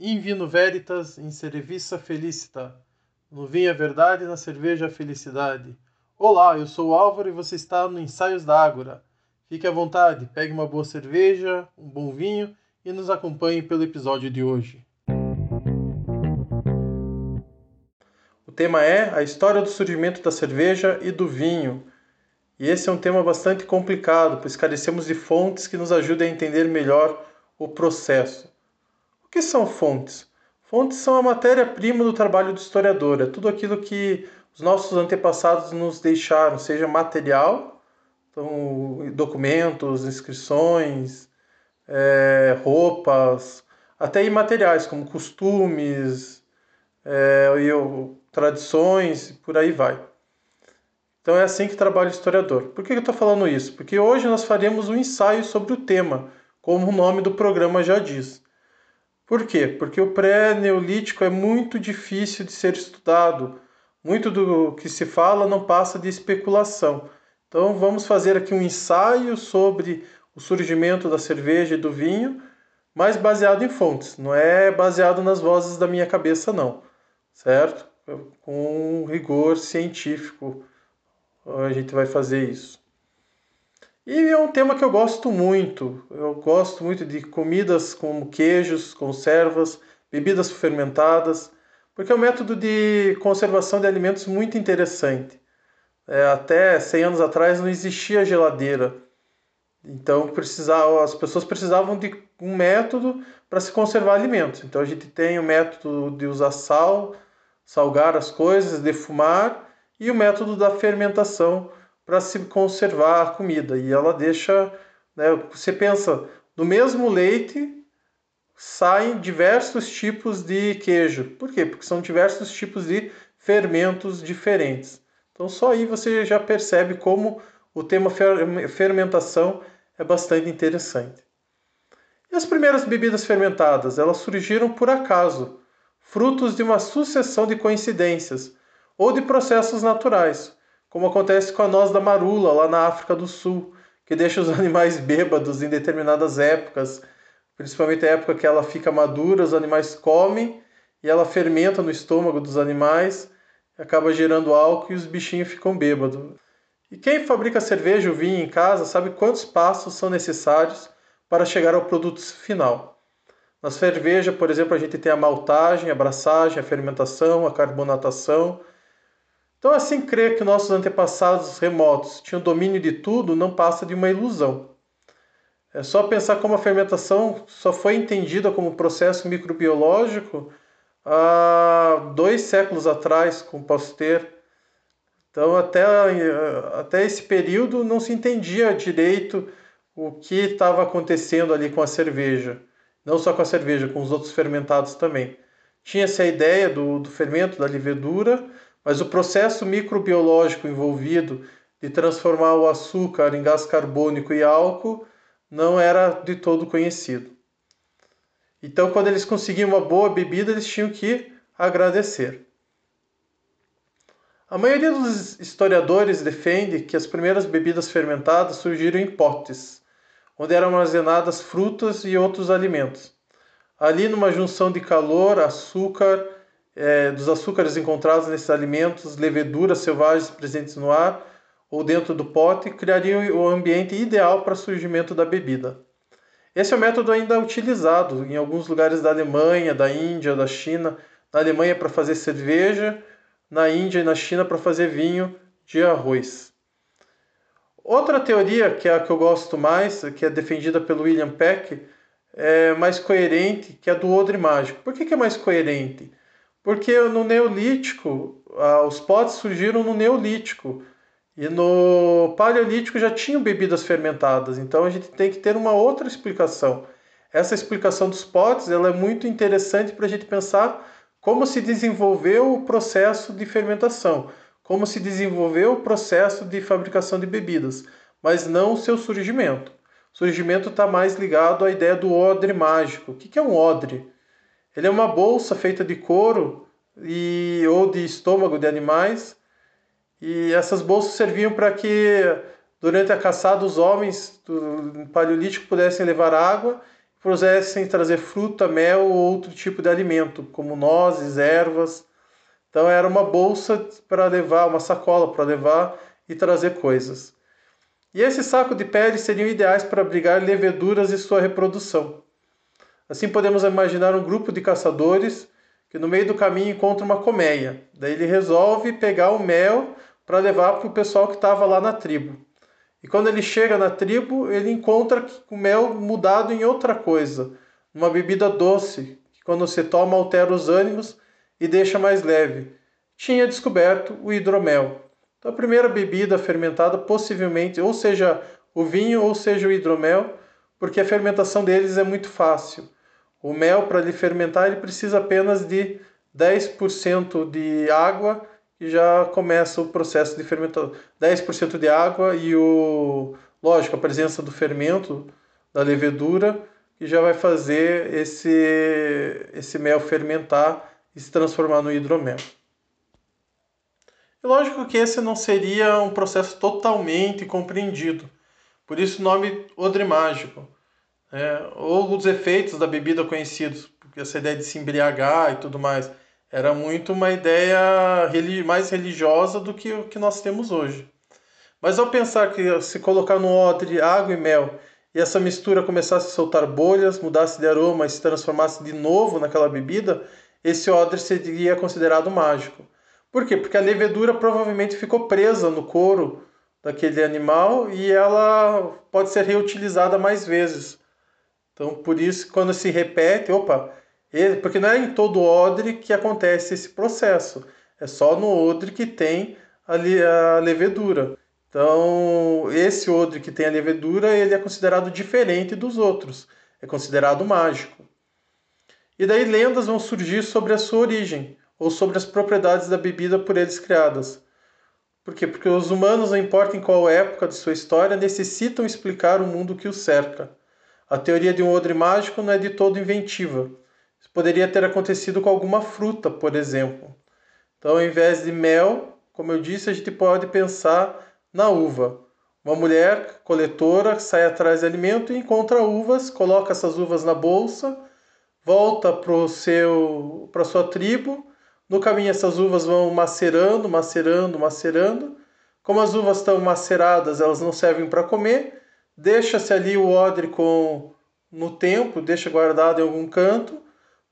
In vino veritas, in cerevissa felicita. No vinho a verdade, na cerveja a felicidade. Olá, eu sou o Álvaro e você está no Ensaios da Ágora. Fique à vontade, pegue uma boa cerveja, um bom vinho e nos acompanhe pelo episódio de hoje. O tema é a história do surgimento da cerveja e do vinho. E esse é um tema bastante complicado, pois carecemos de fontes que nos ajudem a entender melhor o processo. Que são fontes? Fontes são a matéria-prima do trabalho do historiador, é tudo aquilo que os nossos antepassados nos deixaram, seja material, então, documentos, inscrições, é, roupas, até imateriais, como costumes, é, tradições, por aí vai. Então é assim que trabalha o historiador. Por que eu estou falando isso? Porque hoje nós faremos um ensaio sobre o tema, como o nome do programa já diz. Por quê? Porque o pré-neolítico é muito difícil de ser estudado. Muito do que se fala não passa de especulação. Então vamos fazer aqui um ensaio sobre o surgimento da cerveja e do vinho, mas baseado em fontes, não é baseado nas vozes da minha cabeça não, certo? Com rigor científico a gente vai fazer isso. E é um tema que eu gosto muito. Eu gosto muito de comidas como queijos, conservas, bebidas fermentadas, porque é um método de conservação de alimentos muito interessante. É, até 100 anos atrás não existia geladeira. Então precisava, as pessoas precisavam de um método para se conservar alimentos. Então a gente tem o método de usar sal, salgar as coisas, defumar, e o método da fermentação para se conservar a comida. E ela deixa, né, você pensa, do mesmo leite saem diversos tipos de queijo. Por quê? Porque são diversos tipos de fermentos diferentes. Então só aí você já percebe como o tema fermentação é bastante interessante. E as primeiras bebidas fermentadas, elas surgiram por acaso, frutos de uma sucessão de coincidências ou de processos naturais, como acontece com a noz da marula lá na África do Sul, que deixa os animais bêbados em determinadas épocas, principalmente a época que ela fica madura, os animais comem e ela fermenta no estômago dos animais, acaba gerando álcool e os bichinhos ficam bêbados. E quem fabrica cerveja ou vinho em casa sabe quantos passos são necessários para chegar ao produto final. Na cerveja, por exemplo, a gente tem a maltagem, a braçagem, a fermentação, a carbonatação, então, assim, crer que nossos antepassados remotos tinham domínio de tudo não passa de uma ilusão. É só pensar como a fermentação só foi entendida como processo microbiológico há dois séculos atrás, com Pasteur. Então, até, até esse período não se entendia direito o que estava acontecendo ali com a cerveja. Não só com a cerveja, com os outros fermentados também. Tinha-se a ideia do, do fermento, da levedura, mas o processo microbiológico envolvido de transformar o açúcar em gás carbônico e álcool não era de todo conhecido. Então, quando eles conseguiam uma boa bebida, eles tinham que agradecer. A maioria dos historiadores defende que as primeiras bebidas fermentadas surgiram em potes, onde eram armazenadas frutas e outros alimentos. Ali, numa junção de calor, açúcar é, dos açúcares encontrados nesses alimentos, leveduras selvagens presentes no ar ou dentro do pote, criariam o ambiente ideal para o surgimento da bebida. Esse é o método ainda utilizado em alguns lugares da Alemanha, da Índia, da China. Na Alemanha para fazer cerveja, na Índia e na China para fazer vinho de arroz. Outra teoria, que é a que eu gosto mais, que é defendida pelo William Peck, é mais coerente, que é a do odre mágico. Por que, que é mais coerente? Porque no Neolítico, os potes surgiram no Neolítico. E no Paleolítico já tinham bebidas fermentadas. Então a gente tem que ter uma outra explicação. Essa explicação dos potes ela é muito interessante para a gente pensar como se desenvolveu o processo de fermentação, como se desenvolveu o processo de fabricação de bebidas, mas não o seu surgimento. O surgimento está mais ligado à ideia do odre mágico. O que é um odre? Ele é uma bolsa feita de couro e ou de estômago de animais. E essas bolsas serviam para que durante a caçada os homens do paleolítico pudessem levar água, pudessem trazer fruta, mel ou outro tipo de alimento, como nozes, ervas. Então era uma bolsa para levar, uma sacola para levar e trazer coisas. E esse saco de pele seriam ideais para abrigar leveduras e sua reprodução. Assim podemos imaginar um grupo de caçadores que no meio do caminho encontra uma colmeia. Daí ele resolve pegar o mel para levar para o pessoal que estava lá na tribo. E quando ele chega na tribo, ele encontra o mel mudado em outra coisa, uma bebida doce, que quando se toma altera os ânimos e deixa mais leve. Tinha descoberto o hidromel. Então a primeira bebida fermentada possivelmente ou seja o vinho ou seja o hidromel, porque a fermentação deles é muito fácil. O mel para ele fermentar ele precisa apenas de 10% de água e já começa o processo de fermentação. 10% de água e o lógico, a presença do fermento da levedura que já vai fazer esse esse mel fermentar e se transformar no hidromel. E lógico que esse não seria um processo totalmente compreendido. Por isso o nome odre mágico. É, ou os efeitos da bebida conhecidos, essa ideia de se embriagar e tudo mais. Era muito uma ideia mais religiosa do que o que nós temos hoje. Mas ao pensar que se colocar no odre água e mel e essa mistura começasse a soltar bolhas, mudasse de aroma e se transformasse de novo naquela bebida, esse odre seria considerado mágico. Por quê? Porque a levedura provavelmente ficou presa no couro daquele animal e ela pode ser reutilizada mais vezes. Então, por isso, quando se repete, opa, porque não é em todo odre que acontece esse processo. É só no odre que tem ali a levedura. Então, esse odre que tem a levedura, ele é considerado diferente dos outros. É considerado mágico. E daí lendas vão surgir sobre a sua origem ou sobre as propriedades da bebida por eles criadas. Por quê? Porque os humanos, não importa em qual época de sua história, necessitam explicar o mundo que os cerca. A teoria de um odre mágico não é de todo inventiva. Isso poderia ter acontecido com alguma fruta, por exemplo. Então, ao invés de mel, como eu disse, a gente pode pensar na uva. Uma mulher coletora sai atrás de alimento e encontra uvas, coloca essas uvas na bolsa, volta para para sua tribo. No caminho essas uvas vão macerando, macerando, macerando. Como as uvas estão maceradas, elas não servem para comer. Deixa-se ali o odre com no tempo, deixa guardado em algum canto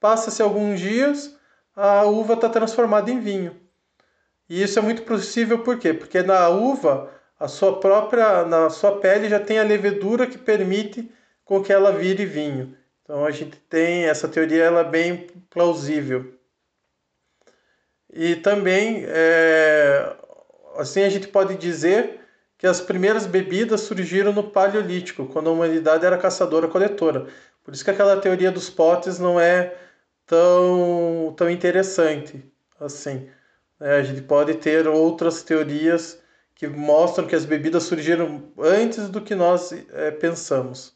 Passa-se alguns dias, a uva está transformada em vinho. E isso é muito possível por quê? Porque na uva, a sua própria, na sua pele já tem a levedura que permite com que ela vire vinho. Então a gente tem essa teoria, ela é bem plausível. E também, é, assim a gente pode dizer que as primeiras bebidas surgiram no Paleolítico, quando a humanidade era caçadora-coletora. Por isso que aquela teoria dos potes não é tão, tão interessante assim. É, a gente pode ter outras teorias que mostram que as bebidas surgiram antes do que nós é, pensamos.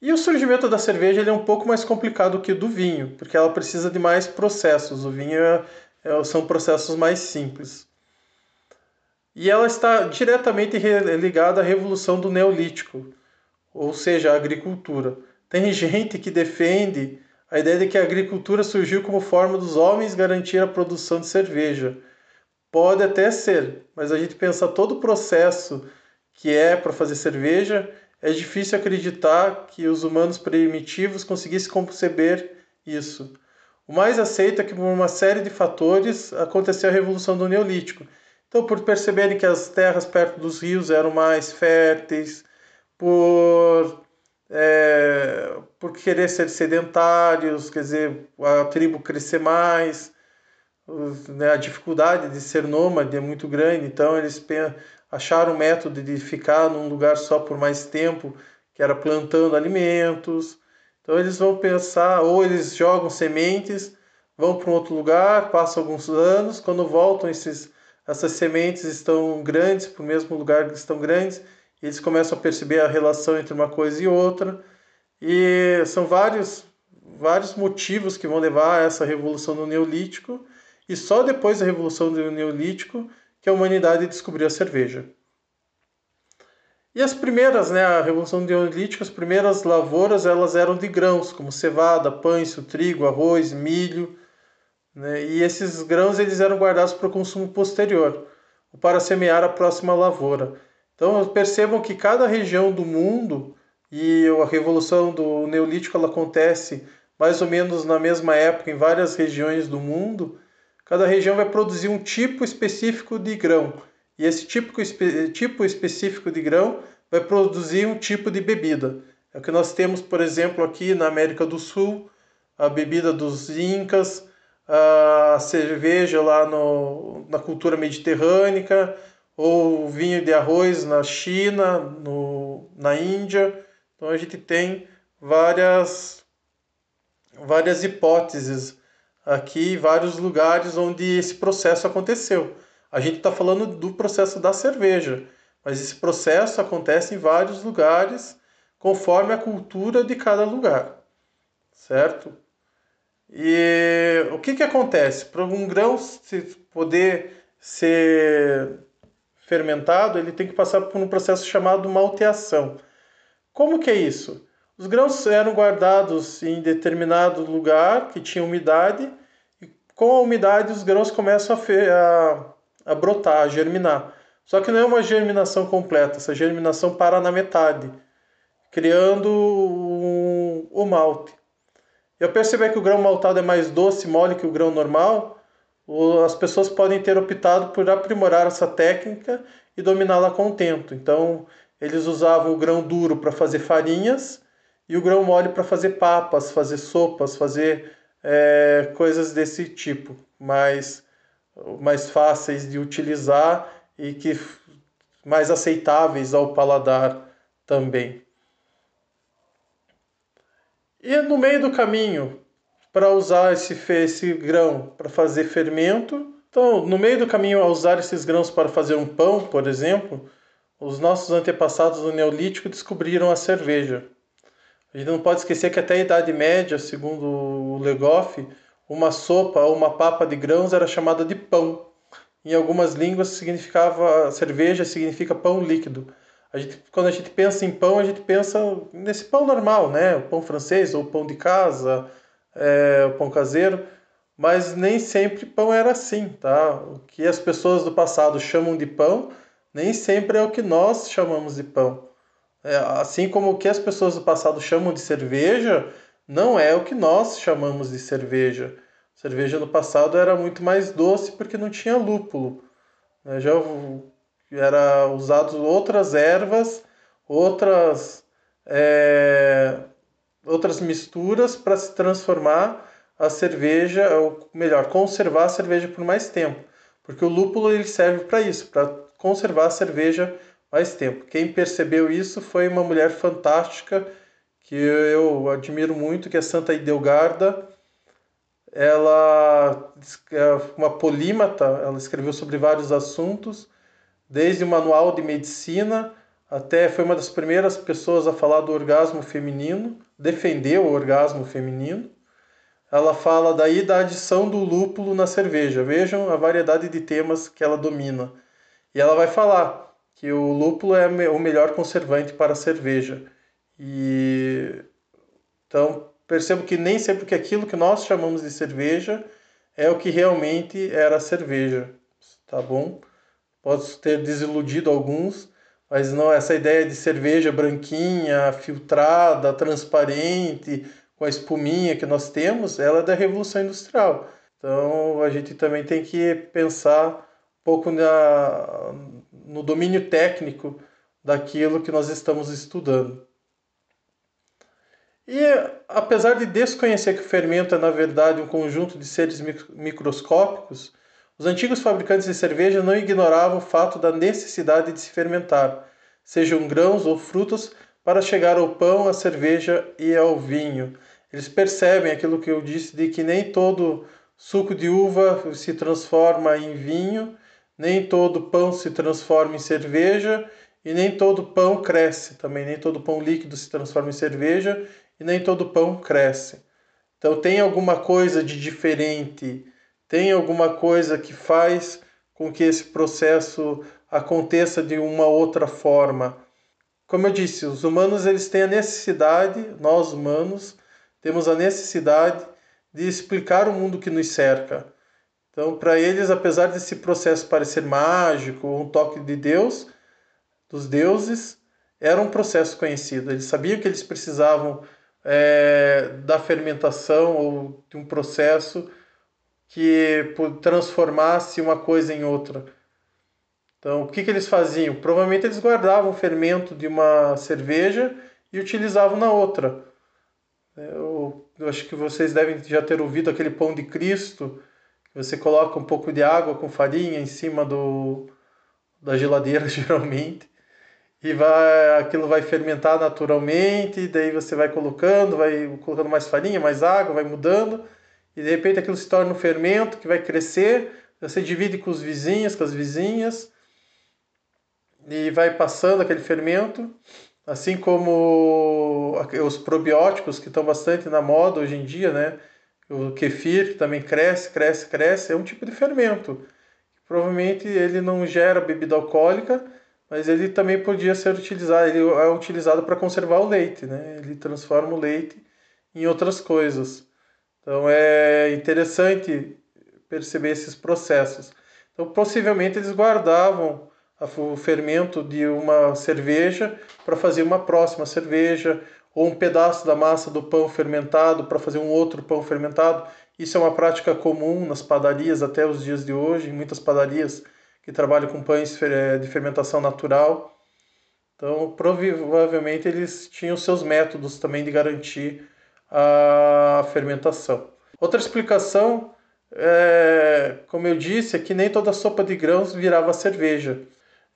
E o surgimento da cerveja ele é um pouco mais complicado que o do vinho, porque ela precisa de mais processos. O vinho é, é, são processos mais simples. E ela está diretamente ligada à revolução do Neolítico, ou seja, à agricultura. Tem gente que defende a ideia de que a agricultura surgiu como forma dos homens garantir a produção de cerveja. Pode até ser, mas a gente pensa todo o processo que é para fazer cerveja, é difícil acreditar que os humanos primitivos conseguissem conceber isso. O mais aceito é que por uma série de fatores aconteceu a revolução do Neolítico. Então, por perceberem que as terras perto dos rios eram mais férteis, por é, por querer ser sedentários, quer dizer, a tribo crescer mais, né, a dificuldade de ser nômade é muito grande, então eles acharam um método de ficar num lugar só por mais tempo, que era plantando alimentos. Então eles vão pensar, ou eles jogam sementes, vão para um outro lugar, passam alguns anos, quando voltam esses, essas sementes estão grandes, para o mesmo lugar que estão grandes, eles começam a perceber a relação entre uma coisa e outra, e são vários, vários motivos que vão levar a essa revolução do Neolítico, e só depois da revolução do Neolítico que a humanidade descobriu a cerveja. E as primeiras, né, a Revolução Neolítica, as primeiras lavouras, elas eram de grãos, como cevada, pães, trigo, arroz, milho, né, e esses grãos eles eram guardados para o consumo posterior, para semear a próxima lavoura. Então percebam que cada região do mundo, e a Revolução do Neolítico ela acontece mais ou menos na mesma época em várias regiões do mundo, cada região vai produzir um tipo específico de grão. E esse tipo, tipo específico de grão vai produzir um tipo de bebida. É o que nós temos, por exemplo, aqui na América do Sul, a bebida dos incas, a cerveja lá no, na cultura mediterrânea, ou vinho de arroz na China, no, na Índia. Então a gente tem várias, várias hipóteses aqui, vários lugares onde esse processo aconteceu. A gente está falando do processo da cerveja, mas esse processo acontece em vários lugares conforme a cultura de cada lugar, certo? E o que, que acontece? Para um grão poder ser fermentado, ele tem que passar por um processo chamado malteação. Como que é isso? Os grãos eram guardados em determinado lugar que tinha umidade, e com a umidade os grãos começam a, a a brotar, a germinar. Só que não é uma germinação completa, essa germinação para na metade, criando um, o malte. Eu percebi que o grão maltado é mais doce e mole que o grão normal. As pessoas podem ter optado por aprimorar essa técnica e dominá-la com o tempo. Então, eles usavam o grão duro para fazer farinhas e o grão mole para fazer papas, fazer sopas, fazer é, coisas desse tipo. Mas mais fáceis de utilizar e que mais aceitáveis ao paladar também. E no meio do caminho, para usar esse, esse grão para fazer fermento, então, no meio do caminho, ao usar esses grãos para fazer um pão, por exemplo, os nossos antepassados do Neolítico descobriram a cerveja. A gente não pode esquecer que até a Idade Média, segundo o Legoff, uma sopa ou uma papa de grãos era chamada de pão. Em algumas línguas significava cerveja significa pão líquido. A gente, quando a gente pensa em pão, a gente pensa nesse pão normal, né? O pão francês ou pão de casa, é, o pão caseiro. Mas nem sempre pão era assim, tá? O que as pessoas do passado chamam de pão, nem sempre é o que nós chamamos de pão. É, assim como o que as pessoas do passado chamam de cerveja, não é o que nós chamamos de cerveja. Cerveja no passado era muito mais doce porque não tinha lúpulo. Né? Já era usado outras ervas, outras é, outras misturas para se transformar a cerveja, ou melhor, conservar a cerveja por mais tempo, porque o lúpulo ele serve para isso, para conservar a cerveja mais tempo. Quem percebeu isso foi uma mulher fantástica que eu admiro muito, que é Santa Idelgarda. Ela é uma polímata, ela escreveu sobre vários assuntos, desde o manual de medicina até foi uma das primeiras pessoas a falar do orgasmo feminino, defendeu o orgasmo feminino. Ela fala daí da adição do lúpulo na cerveja. Vejam a variedade de temas que ela domina. E ela vai falar que o lúpulo é o melhor conservante para a cerveja. E então percebo que nem sempre que aquilo que nós chamamos de cerveja é o que realmente era cerveja, tá bom? Posso ter desiludido alguns, mas não essa ideia de cerveja branquinha, filtrada, transparente, com a espuminha que nós temos, ela é da revolução industrial. Então a gente também tem que pensar um pouco na, no domínio técnico daquilo que nós estamos estudando. E apesar de desconhecer que o fermento é na verdade um conjunto de seres microscópicos, os antigos fabricantes de cerveja não ignoravam o fato da necessidade de se fermentar, sejam grãos ou frutas, para chegar ao pão, à cerveja e ao vinho. Eles percebem aquilo que eu disse de que nem todo suco de uva se transforma em vinho, nem todo pão se transforma em cerveja e nem todo pão cresce também, nem todo pão líquido se transforma em cerveja e nem todo pão cresce. Então tem alguma coisa de diferente, tem alguma coisa que faz com que esse processo aconteça de uma outra forma. como eu disse, os humanos eles têm a necessidade, nós humanos temos a necessidade de explicar o mundo que nos cerca. Então, para eles, apesar desse processo parecer mágico, um toque de Deus, dos deuses, era um processo conhecido. Eles sabiam que eles precisavam é, da fermentação ou de um processo que transformasse uma coisa em outra. Então, o que, que eles faziam? Provavelmente eles guardavam o fermento de uma cerveja e utilizavam na outra. Eu, eu acho que vocês devem já ter ouvido aquele pão de Cristo, que você coloca um pouco de água com farinha em cima do, da geladeira, geralmente, e vai, aquilo vai fermentar naturalmente, daí você vai colocando, vai colocando mais farinha, mais água, vai mudando, e de repente aquilo se torna um fermento que vai crescer, você divide com os vizinhos, com as vizinhas, e vai passando aquele fermento, assim como os probióticos que estão bastante na moda hoje em dia, né? O kefir que também cresce, cresce, cresce, é um tipo de fermento. Provavelmente ele não gera bebida alcoólica, mas ele também podia ser utilizado, ele é utilizado para conservar o leite, né? Ele transforma o leite em outras coisas. Então é interessante perceber esses processos. Então possivelmente eles guardavam o fermento de uma cerveja para fazer uma próxima cerveja, ou um pedaço da massa do pão fermentado para fazer um outro pão fermentado. Isso é uma prática comum nas padarias até os dias de hoje, em muitas padarias que trabalham com pães eh, de fermentação natural. Então, provavelmente eles tinham seus métodos também de garantir a fermentação. Outra explicação, é, como eu disse, é que nem toda sopa de grãos virava cerveja.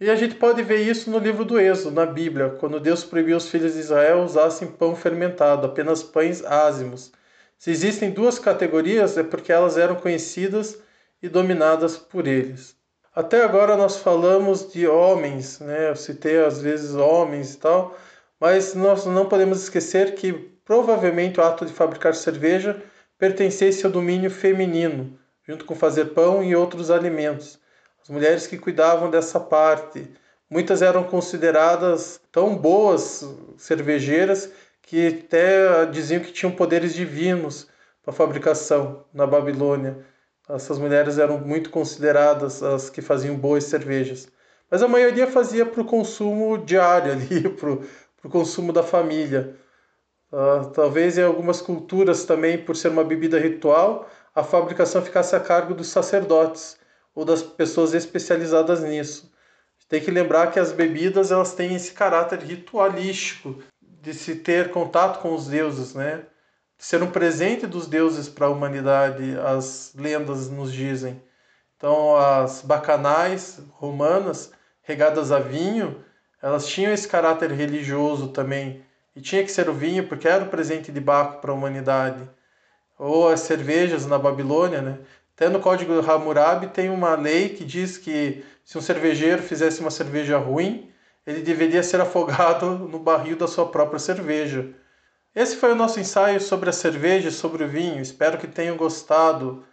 E a gente pode ver isso no livro do Êxodo, na Bíblia, quando Deus proibiu os filhos de Israel usassem pão fermentado, apenas pães ázimos. Se existem duas categorias, é porque elas eram conhecidas e dominadas por eles. Até agora nós falamos de homens, né? Eu citei às vezes homens e tal, mas nós não podemos esquecer que provavelmente o ato de fabricar cerveja pertencesse ao domínio feminino, junto com fazer pão e outros alimentos as mulheres que cuidavam dessa parte. Muitas eram consideradas tão boas cervejeiras que até diziam que tinham poderes divinos para fabricação na Babilônia. Essas mulheres eram muito consideradas as que faziam boas cervejas. Mas a maioria fazia para o consumo diário ali, para o consumo da família. Uh, talvez em algumas culturas também, por ser uma bebida ritual, a fabricação ficasse a cargo dos sacerdotes ou das pessoas especializadas nisso. Tem que lembrar que as bebidas elas têm esse caráter ritualístico de se ter contato com os deuses, né? De ser um presente dos deuses para a humanidade, as lendas nos dizem. Então, as bacanais romanas, regadas a vinho, elas tinham esse caráter religioso também. E tinha que ser o vinho porque era o presente de Baco para a humanidade. Ou as cervejas na Babilônia, né? Até no Código Hammurabi tem uma lei que diz que se um cervejeiro fizesse uma cerveja ruim, ele deveria ser afogado no barril da sua própria cerveja. Esse foi o nosso ensaio sobre a cerveja e sobre o vinho. Espero que tenham gostado.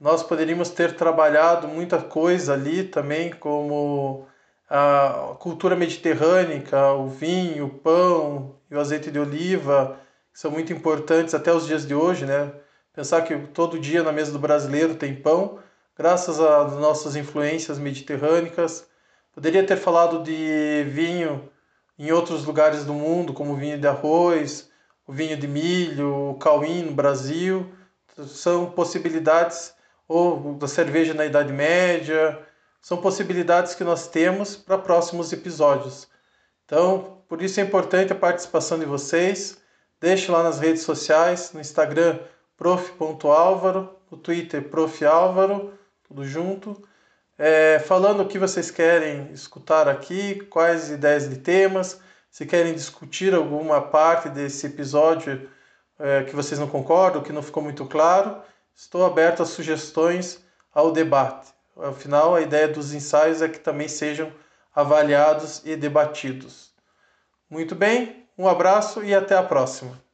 Nós poderíamos ter trabalhado muita coisa ali também, como a cultura mediterrânea, o vinho, o pão e o azeite de oliva, que são muito importantes até os dias de hoje, né? Pensar que todo dia na mesa do brasileiro tem pão, graças às nossas influências mediterrânicas. Poderia ter falado de vinho em outros lugares do mundo, como o vinho de arroz, o vinho de milho, o cauim no Brasil. São possibilidades, ou da cerveja na Idade Média, são possibilidades que nós temos para próximos episódios. Então, por isso é importante a participação de vocês. Deixe lá nas redes sociais, no Instagram, prof.álvaro, no Twitter prof.álvaro, tudo junto, é, falando o que vocês querem escutar aqui, quais ideias de temas, se querem discutir alguma parte desse episódio é, que vocês não concordam, que não ficou muito claro, estou aberto a sugestões ao debate. Afinal, a ideia dos ensaios é que também sejam avaliados e debatidos. Muito bem, um abraço e até a próxima.